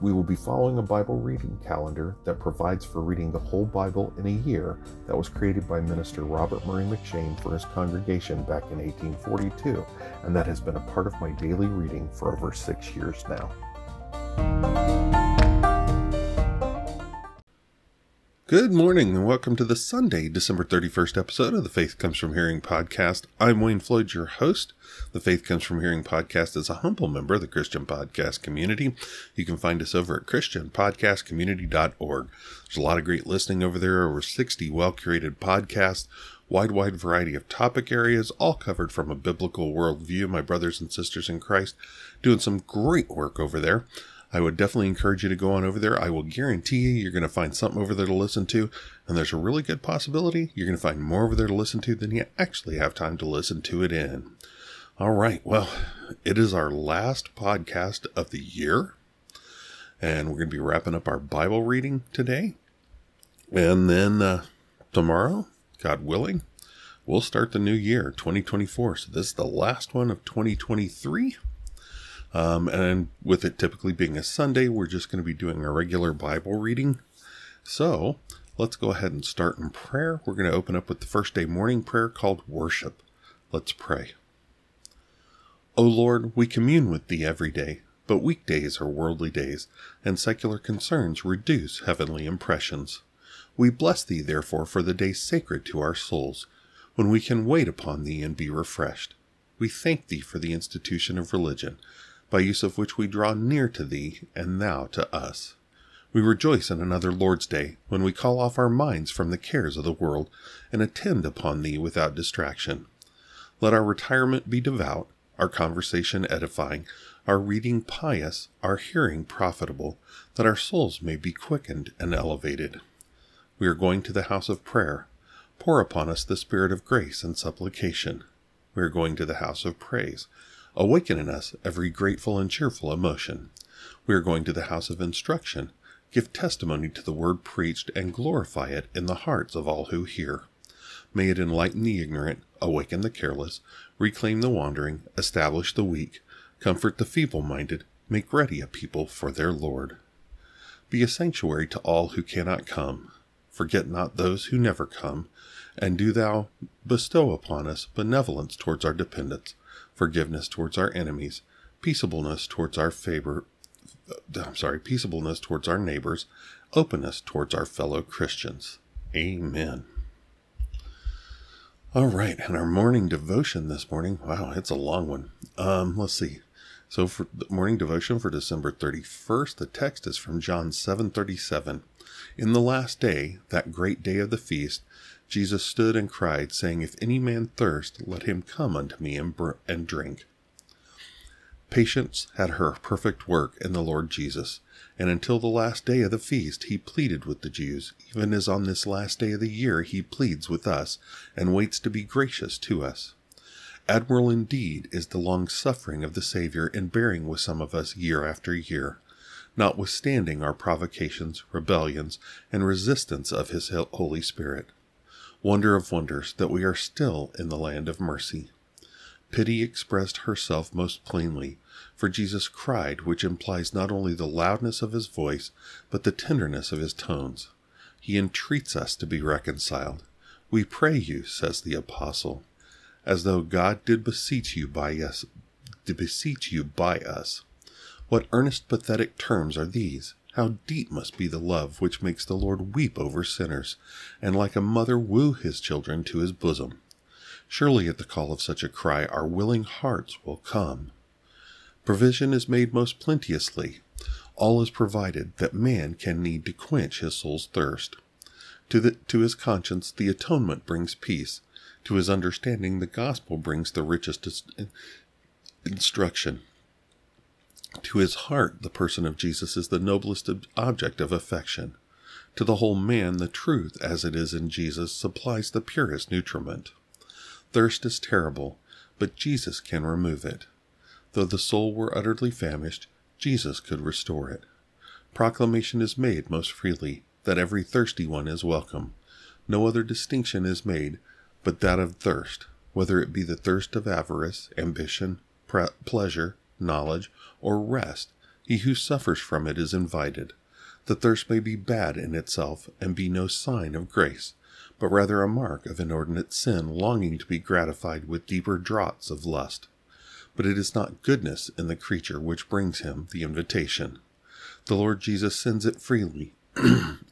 We will be following a Bible reading calendar that provides for reading the whole Bible in a year that was created by Minister Robert Murray M'Cheyne for his congregation back in 1842, and that has been a part of my daily reading for over six years now. Good morning and welcome to the Sunday, December 31st episode of the Faith Comes From Hearing podcast. I'm Wayne Floyd, your host. The Faith Comes From Hearing podcast is a humble member of the Christian podcast community. You can find us over at christianpodcastcommunity.org. There's a lot of great listening over there, over 60 well curated podcasts, wide, wide variety of topic areas, all covered from a biblical worldview. My brothers and sisters in Christ doing some great work over there. I would definitely encourage you to go on over there. I will guarantee you you're going to find something over there to listen to. And there's a really good possibility you're going to find more over there to listen to than you actually have time to listen to it in. All right. Well, it is our last podcast of the year. And we're going to be wrapping up our Bible reading today. And then uh, tomorrow, God willing, we'll start the new year, 2024. So this is the last one of 2023. Um, and with it typically being a Sunday, we're just going to be doing a regular Bible reading. So let's go ahead and start in prayer. We're going to open up with the first day morning prayer called Worship. Let's pray. O Lord, we commune with Thee every day, but weekdays are worldly days, and secular concerns reduce heavenly impressions. We bless Thee, therefore, for the day sacred to our souls, when we can wait upon Thee and be refreshed. We thank Thee for the institution of religion by use of which we draw near to thee, and thou to us. We rejoice in another Lord's Day, when we call off our minds from the cares of the world, and attend upon thee without distraction. Let our retirement be devout, our conversation edifying, our reading pious, our hearing profitable, that our souls may be quickened and elevated. We are going to the house of prayer. Pour upon us the spirit of grace and supplication. We are going to the house of praise awaken in us every grateful and cheerful emotion. We are going to the house of instruction, give testimony to the word preached, and glorify it in the hearts of all who hear. May it enlighten the ignorant, awaken the careless, reclaim the wandering, establish the weak, comfort the feeble minded, make ready a people for their Lord. Be a sanctuary to all who cannot come. Forget not those who never come, and do thou bestow upon us benevolence towards our dependents forgiveness towards our enemies, peaceableness towards our favor, I'm sorry, peaceableness towards our neighbors, openness towards our fellow Christians. Amen. All right, and our morning devotion this morning, wow, it's a long one. Um, let's see. So for the morning devotion for December 31st, the text is from John 7:37. In the last day, that great day of the feast, Jesus stood and cried, saying, If any man thirst, let him come unto me and, br- and drink. Patience had her perfect work in the Lord Jesus, and until the last day of the feast he pleaded with the Jews, even as on this last day of the year he pleads with us, and waits to be gracious to us. Admirable indeed is the long suffering of the Saviour in bearing with some of us year after year, notwithstanding our provocations, rebellions, and resistance of his Holy Spirit. Wonder of wonders that we are still in the land of mercy. Pity expressed herself most plainly, for Jesus cried, which implies not only the loudness of his voice, but the tenderness of his tones. He entreats us to be reconciled. We pray you, says the apostle, as though God did beseech you by us, to beseech you by us. What earnest, pathetic terms are these? How deep must be the love which makes the Lord weep over sinners, and like a mother woo his children to his bosom. Surely at the call of such a cry our willing hearts will come. Provision is made most plenteously. All is provided that man can need to quench his soul's thirst. To, the, to his conscience the atonement brings peace. To his understanding the gospel brings the richest instruction. To his heart, the person of Jesus is the noblest object of affection. To the whole man, the truth, as it is in Jesus, supplies the purest nutriment. Thirst is terrible, but Jesus can remove it. Though the soul were utterly famished, Jesus could restore it. Proclamation is made most freely that every thirsty one is welcome. No other distinction is made but that of thirst, whether it be the thirst of avarice, ambition, pre- pleasure, knowledge, or rest. He who suffers from it is invited. The thirst may be bad in itself and be no sign of grace, but rather a mark of inordinate sin longing to be gratified with deeper draughts of lust. But it is not goodness in the creature which brings him the invitation. The Lord Jesus sends it freely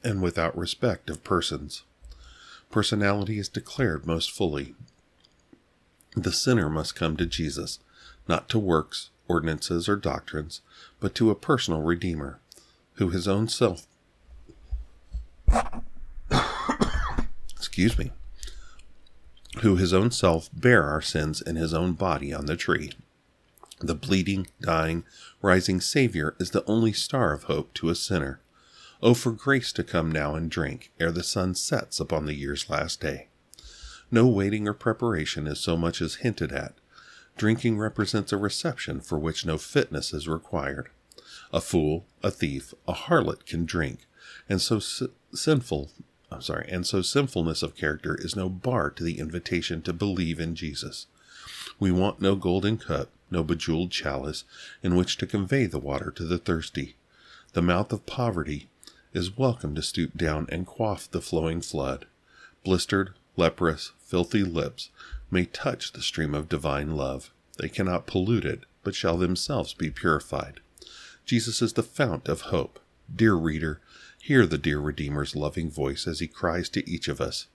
and without respect of persons. Personality is declared most fully. The sinner must come to Jesus, not to works, ordinances, or doctrines, but to a personal Redeemer, who his own self excuse me, who his own self bare our sins in his own body on the tree. The bleeding, dying, rising Savior is the only star of hope to a sinner. Oh, for grace to come now and drink ere the sun sets upon the year's last day. No waiting or preparation is so much as hinted at. Drinking represents a reception for which no fitness is required. A fool, a thief, a harlot can drink, and so sinful I'm sorry, and so sinfulness of character is no bar to the invitation to believe in Jesus. We want no golden cup, no bejeweled chalice in which to convey the water to the thirsty. The mouth of poverty is welcome to stoop down and quaff the flowing flood. Blistered, leprous, filthy lips may touch the stream of divine love. They cannot pollute it, but shall themselves be purified. Jesus is the fount of hope. Dear reader, Hear the dear Redeemer's loving voice as he cries to each of us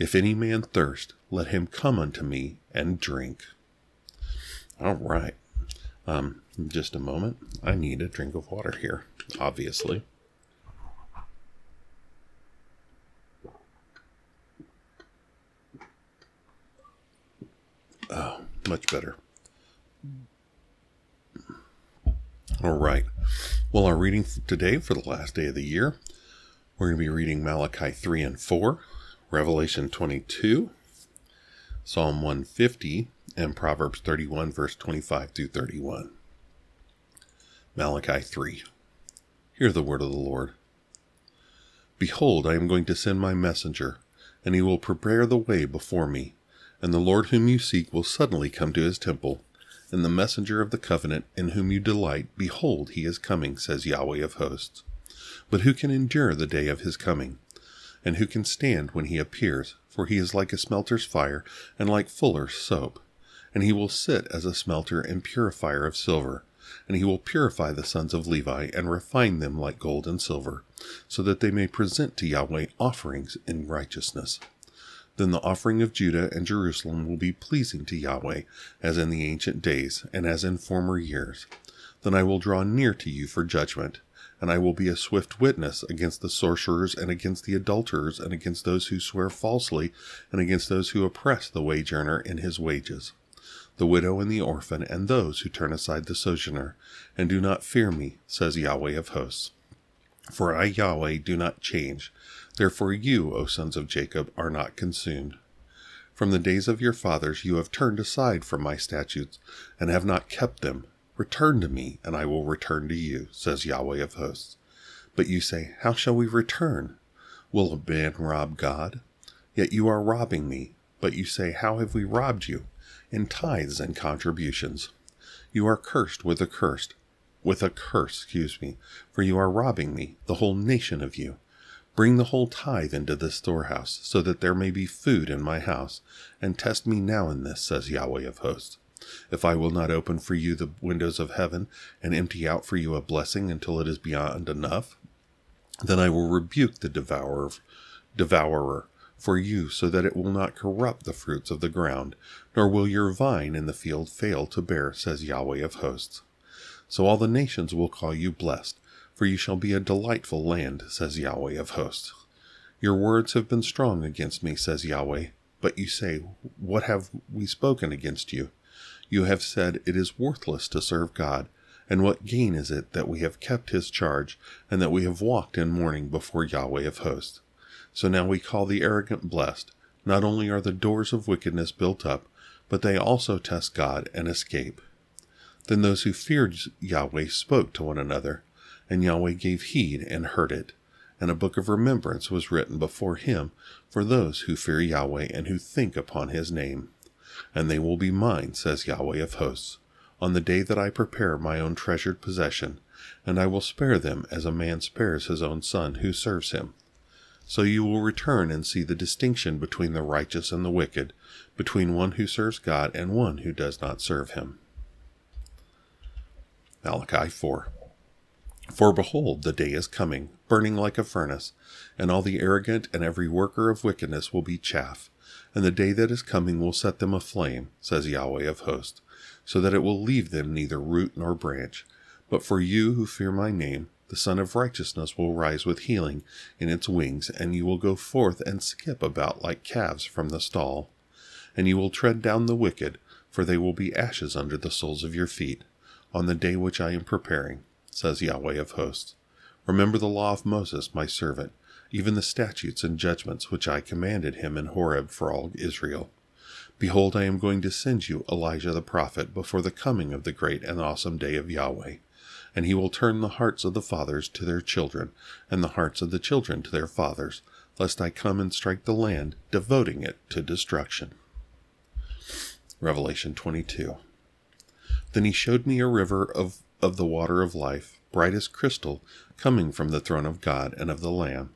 If any man thirst, let him come unto me and drink. All right. Um, just a moment. I need a drink of water here, obviously. Oh, much better. All right. Well, our reading today for the last day of the year we're going to be reading Malachi 3 and 4, Revelation 22, Psalm 150, and Proverbs 31, verse 25 through 31. Malachi 3. Hear the word of the Lord. Behold, I am going to send my messenger, and he will prepare the way before me. And the Lord whom you seek will suddenly come to his temple. And the messenger of the covenant in whom you delight, behold, he is coming, says Yahweh of hosts. But who can endure the day of his coming? And who can stand when he appears? For he is like a smelter's fire, and like fuller's soap. And he will sit as a smelter and purifier of silver. And he will purify the sons of Levi, and refine them like gold and silver, so that they may present to Yahweh offerings in righteousness. Then the offering of Judah and Jerusalem will be pleasing to Yahweh, as in the ancient days, and as in former years. Then I will draw near to you for judgment and I will be a swift witness against the sorcerers and against the adulterers and against those who swear falsely and against those who oppress the wage earner in his wages, the widow and the orphan and those who turn aside the sojourner, and do not fear me, says Yahweh of hosts. For I, Yahweh, do not change. Therefore you, O sons of Jacob, are not consumed. From the days of your fathers you have turned aside from my statutes, and have not kept them. Return to me, and I will return to you, says Yahweh of hosts. But you say, How shall we return? Will a man rob God? Yet you are robbing me. But you say, How have we robbed you? In tithes and contributions. You are cursed with a curse, with a curse, excuse me, for you are robbing me, the whole nation of you. Bring the whole tithe into this storehouse, so that there may be food in my house, and test me now in this, says Yahweh of hosts. If I will not open for you the windows of heaven and empty out for you a blessing until it is beyond enough, then I will rebuke the devourer, devourer for you so that it will not corrupt the fruits of the ground, nor will your vine in the field fail to bear, says Yahweh of hosts. So all the nations will call you blessed, for you shall be a delightful land, says Yahweh of hosts. Your words have been strong against me, says Yahweh. But you say, What have we spoken against you? You have said it is worthless to serve God, and what gain is it that we have kept his charge, and that we have walked in mourning before Yahweh of hosts? So now we call the arrogant blessed, Not only are the doors of wickedness built up, but they also test God and escape. Then those who feared Yahweh spoke to one another, and Yahweh gave heed and heard it. And a book of remembrance was written before him for those who fear Yahweh and who think upon his name. And they will be mine, says Yahweh of hosts, on the day that I prepare my own treasured possession, and I will spare them as a man spares his own son who serves him. So you will return and see the distinction between the righteous and the wicked, between one who serves God and one who does not serve him. Malachi 4 For behold, the day is coming, burning like a furnace, and all the arrogant and every worker of wickedness will be chaff, and the day that is coming will set them aflame, says Yahweh of hosts, so that it will leave them neither root nor branch. But for you who fear my name, the Sun of Righteousness will rise with healing in its wings, and you will go forth and skip about like calves from the stall. And you will tread down the wicked, for they will be ashes under the soles of your feet, on the day which I am preparing, says Yahweh of hosts. Remember the law of Moses, my servant, even the statutes and judgments which I commanded him in Horeb for all Israel. Behold, I am going to send you Elijah the prophet before the coming of the great and awesome day of Yahweh and he will turn the hearts of the fathers to their children, and the hearts of the children to their fathers, lest I come and strike the land, devoting it to destruction. Revelation 22. Then he showed me a river of, of the water of life, bright as crystal, coming from the throne of God and of the Lamb.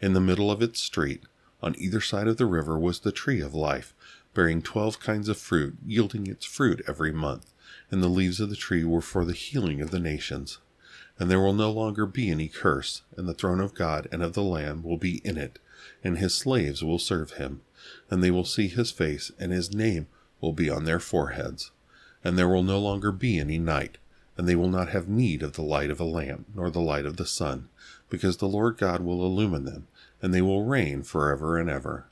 In the middle of its street, on either side of the river, was the tree of life, bearing twelve kinds of fruit, yielding its fruit every month and the leaves of the tree were for the healing of the nations. And there will no longer be any curse, and the throne of God and of the Lamb will be in it, and his slaves will serve him, and they will see his face, and his name will be on their foreheads. And there will no longer be any night, and they will not have need of the light of a lamp, nor the light of the sun, because the Lord God will illumine them, and they will reign forever and ever.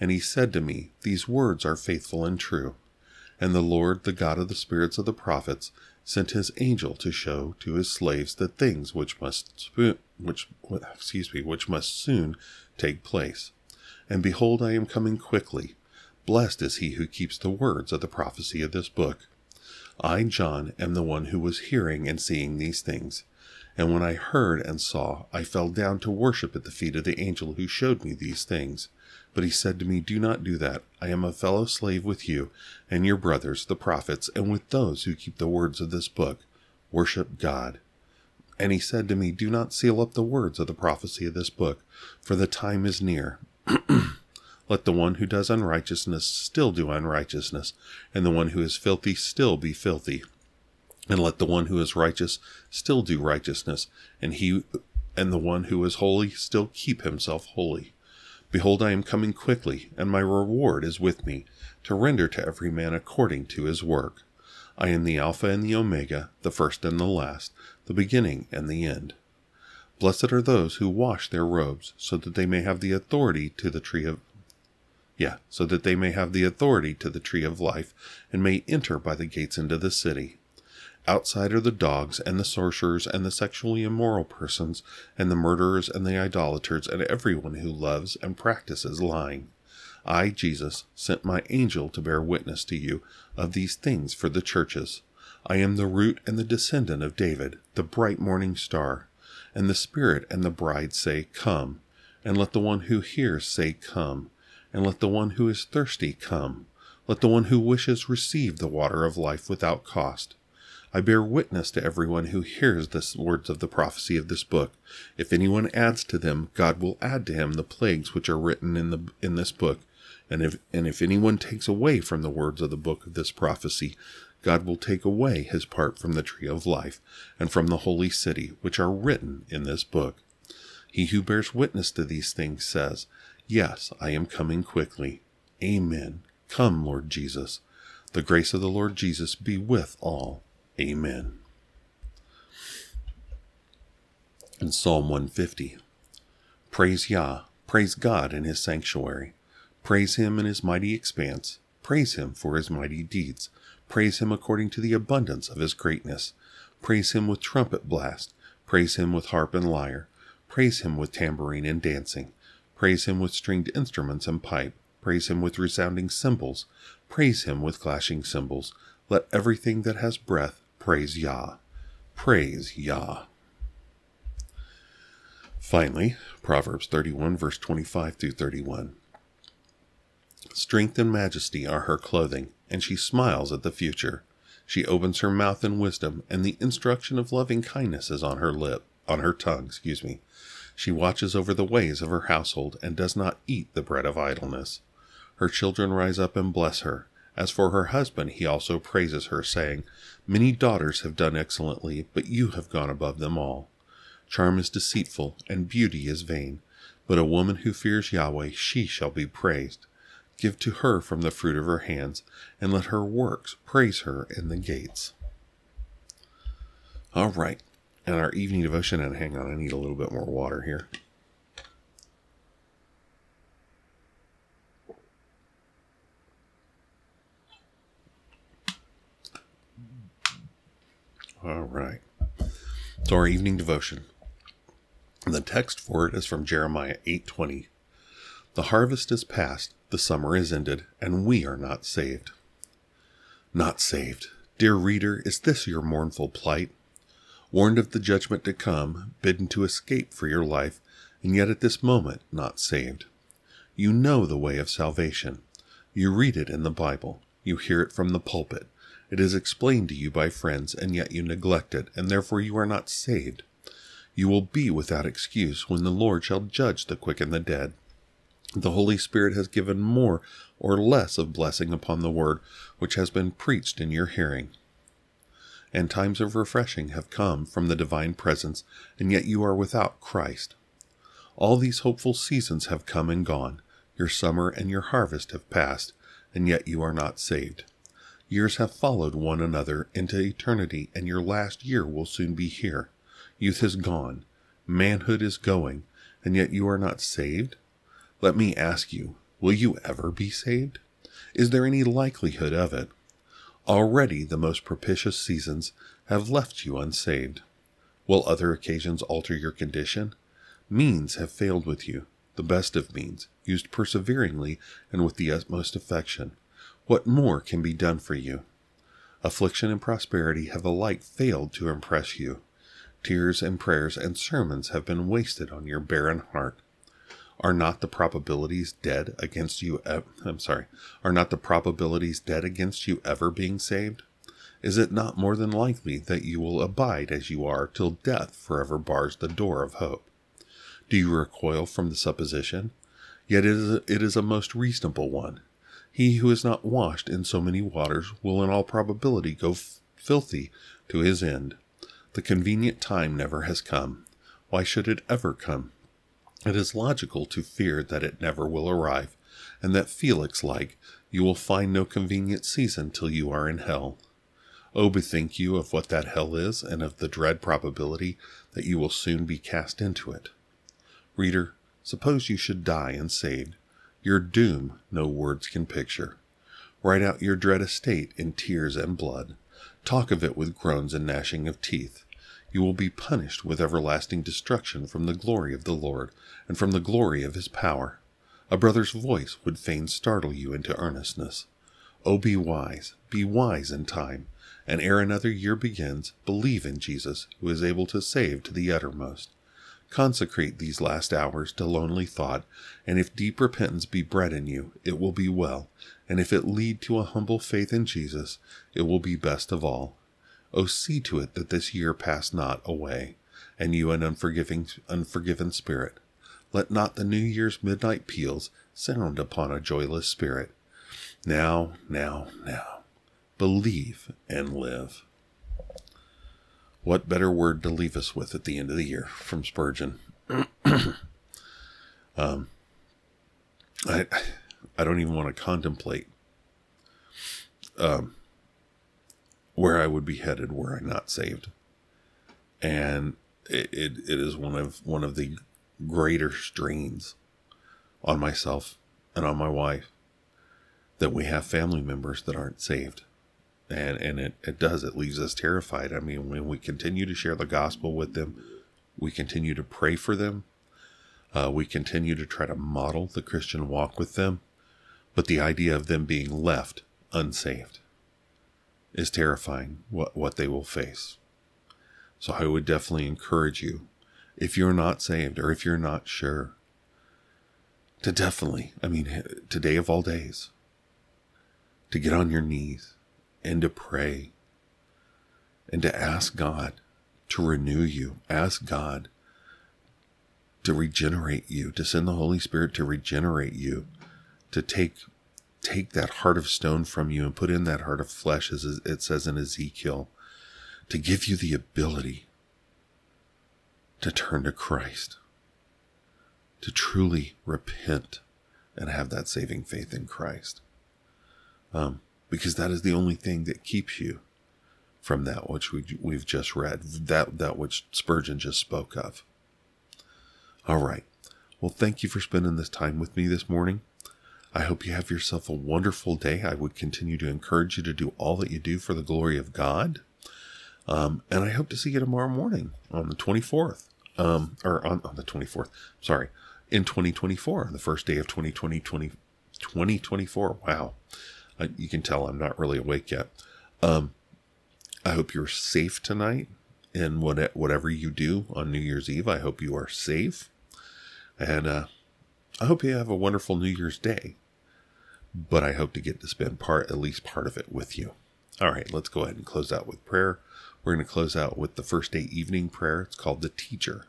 And he said to me, These words are faithful and true. And the Lord, the God of the spirits of the prophets, sent his angel to show to his slaves the things which must which excuse me which must soon take place. And behold, I am coming quickly. Blessed is he who keeps the words of the prophecy of this book. I, John, am the one who was hearing and seeing these things. And when I heard and saw, I fell down to worship at the feet of the angel who showed me these things. But he said to me, Do not do that. I am a fellow slave with you and your brothers, the prophets, and with those who keep the words of this book. Worship God. And he said to me, Do not seal up the words of the prophecy of this book, for the time is near. Let the one who does unrighteousness still do unrighteousness, and the one who is filthy still be filthy. And let the one who is righteous still do righteousness, and he and the one who is holy still keep himself holy. Behold, I am coming quickly, and my reward is with me, to render to every man according to his work. I am the Alpha and the Omega, the first and the last, the beginning and the end. Blessed are those who wash their robes, so that they may have the authority to the tree of yeah, so that they may have the authority to the tree of life, and may enter by the gates into the city. Outside are the dogs, and the sorcerers, and the sexually immoral persons, and the murderers, and the idolaters, and everyone who loves and practices lying. I, Jesus, sent my angel to bear witness to you of these things for the churches. I am the root and the descendant of David, the bright morning star. And the Spirit and the bride say, Come. And let the one who hears say, Come. And let the one who is thirsty come. Let the one who wishes receive the water of life without cost. I bear witness to everyone who hears the words of the prophecy of this book. If anyone adds to them, God will add to him the plagues which are written in the in this book. And if and if anyone takes away from the words of the book of this prophecy, God will take away his part from the tree of life and from the holy city which are written in this book. He who bears witness to these things says, Yes, I am coming quickly. Amen. Come, Lord Jesus. The grace of the Lord Jesus be with all. Amen. In Psalm 150, praise Yah, praise God in his sanctuary, praise him in his mighty expanse, praise him for his mighty deeds, praise him according to the abundance of his greatness, praise him with trumpet blast, praise him with harp and lyre, praise him with tambourine and dancing, praise him with stringed instruments and pipe, Praise him with resounding cymbals. Praise him with clashing cymbals. Let everything that has breath praise Yah. Praise Yah. Finally, Proverbs 31, verse 25 through 31. Strength and majesty are her clothing, and she smiles at the future. She opens her mouth in wisdom, and the instruction of loving kindness is on her lip, on her tongue, excuse me. She watches over the ways of her household, and does not eat the bread of idleness. Her children rise up and bless her. As for her husband, he also praises her, saying, Many daughters have done excellently, but you have gone above them all. Charm is deceitful, and beauty is vain, but a woman who fears Yahweh, she shall be praised. Give to her from the fruit of her hands, and let her works praise her in the gates. All right, and our evening devotion, and hang on, I need a little bit more water here. All right. So our evening devotion. The text for it is from Jeremiah 8:20. The harvest is past, the summer is ended, and we are not saved. Not saved. Dear reader, is this your mournful plight? Warned of the judgment to come, bidden to escape for your life, and yet at this moment not saved. You know the way of salvation. You read it in the Bible. You hear it from the pulpit. It is explained to you by friends, and yet you neglect it, and therefore you are not saved. You will be without excuse when the Lord shall judge the quick and the dead. The Holy Spirit has given more or less of blessing upon the word which has been preached in your hearing. And times of refreshing have come from the divine presence, and yet you are without Christ. All these hopeful seasons have come and gone. Your summer and your harvest have passed, and yet you are not saved. Years have followed one another into eternity, and your last year will soon be here. Youth is gone, manhood is going, and yet you are not saved? Let me ask you, will you ever be saved? Is there any likelihood of it? Already the most propitious seasons have left you unsaved. Will other occasions alter your condition? Means have failed with you, the best of means, used perseveringly and with the utmost affection. What more can be done for you? Affliction and prosperity have alike failed to impress you. Tears and prayers and sermons have been wasted on your barren heart. Are not the probabilities dead against you? E- I'm sorry. Are not the probabilities dead against you ever being saved? Is it not more than likely that you will abide as you are till death forever bars the door of hope? Do you recoil from the supposition? Yet it is a, it is a most reasonable one. He who is not washed in so many waters will in all probability go f- filthy to his end. The convenient time never has come. Why should it ever come? It is logical to fear that it never will arrive, and that Felix like, you will find no convenient season till you are in hell. Oh, bethink you of what that hell is, and of the dread probability that you will soon be cast into it. Reader, suppose you should die unsaved. Your doom no words can picture. Write out your dread estate in tears and blood. Talk of it with groans and gnashing of teeth. You will be punished with everlasting destruction from the glory of the Lord and from the glory of his power. A brother's voice would fain startle you into earnestness. Oh, be wise, be wise in time, and ere another year begins, believe in Jesus, who is able to save to the uttermost. Consecrate these last hours to lonely thought, and if deep repentance be bred in you, it will be well, and if it lead to a humble faith in Jesus, it will be best of all. Oh, see to it that this year pass not away, and you an unforgiving, unforgiven spirit. Let not the New Year's midnight peals sound upon a joyless spirit. Now, now, now, believe and live. What better word to leave us with at the end of the year from Spurgeon? um, I I don't even want to contemplate um, where I would be headed were I not saved, and it, it, it is one of one of the greater strains on myself and on my wife that we have family members that aren't saved. And and it, it does it leaves us terrified. I mean when we continue to share the gospel with them we continue to pray for them. Uh, we continue to try to model the christian walk with them. But the idea of them being left unsaved is terrifying what, what they will face. So I would definitely encourage you, if you're not saved or if you're not sure, to definitely, I mean, today of all days, to get on your knees and to pray and to ask God to renew you. Ask God to regenerate you, to send the Holy Spirit to regenerate you, to take take that heart of stone from you and put in that heart of flesh, as it says in Ezekiel, to give you the ability to turn to Christ, to truly repent and have that saving faith in Christ. Um, because that is the only thing that keeps you from that which we, we've just read, that, that which Spurgeon just spoke of. All right. Well, thank you for spending this time with me this morning. I hope you have yourself a wonderful day. I would continue to encourage you to do all that you do for the glory of God. Um, and I hope to see you tomorrow morning on the 24th, um, or on, on the 24th, sorry, in 2024, the first day of 2020, 20, 2024. Wow. Uh, you can tell I'm not really awake yet. Um, I hope you're safe tonight in what, whatever you do on New Year's Eve. I hope you are safe. And uh, I hope you have a wonderful New Year's Day. But I hope to get to spend part, at least part of it with you. All right, let's go ahead and close out with prayer. We're going to close out with the first day evening prayer. It's called the Teacher.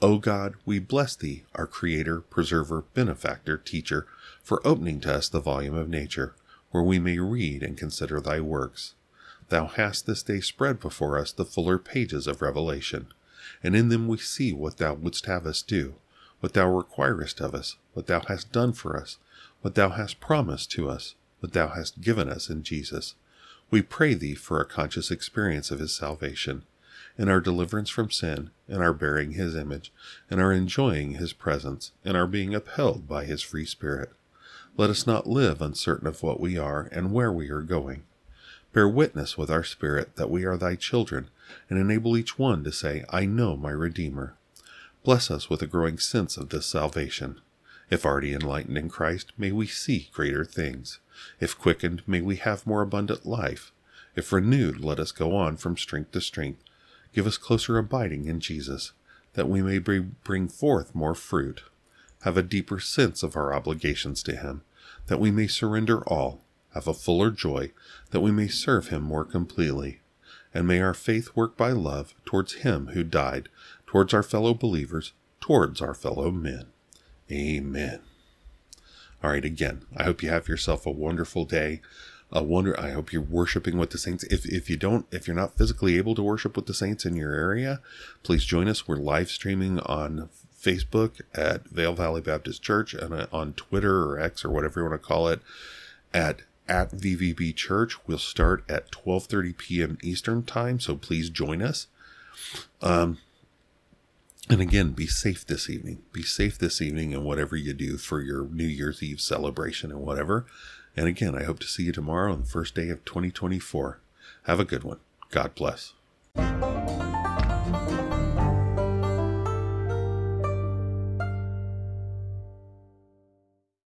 O God, we bless thee, our Creator, Preserver, Benefactor, Teacher, for opening to us the volume of nature, where we may read and consider thy works. Thou hast this day spread before us the fuller pages of Revelation, and in them we see what thou wouldst have us do, what thou requirest of us, what thou hast done for us, what thou hast promised to us, what thou hast given us in Jesus. We pray thee for a conscious experience of his salvation, and our deliverance from sin, and our bearing his image, and our enjoying his presence, and our being upheld by his free spirit. Let us not live uncertain of what we are and where we are going. Bear witness with our spirit that we are thy children, and enable each one to say, I know my Redeemer. Bless us with a growing sense of this salvation. If already enlightened in Christ, may we see greater things. If quickened, may we have more abundant life. If renewed, let us go on from strength to strength. Give us closer abiding in Jesus, that we may bring forth more fruit. Have a deeper sense of our obligations to Him, that we may surrender all have a fuller joy, that we may serve him more completely. And may our faith work by love towards him who died, towards our fellow believers, towards our fellow men. Amen. All right, again, I hope you have yourself a wonderful day. A wonder I hope you're worshiping with the saints. If if you don't if you're not physically able to worship with the saints in your area, please join us. We're live streaming on Facebook at Vail Valley Baptist Church and on Twitter or X or whatever you want to call it at at VVB Church. We'll start at 12:30 p.m. Eastern Time, so please join us. Um, and again, be safe this evening. Be safe this evening and whatever you do for your New Year's Eve celebration and whatever. And again, I hope to see you tomorrow on the first day of 2024. Have a good one. God bless.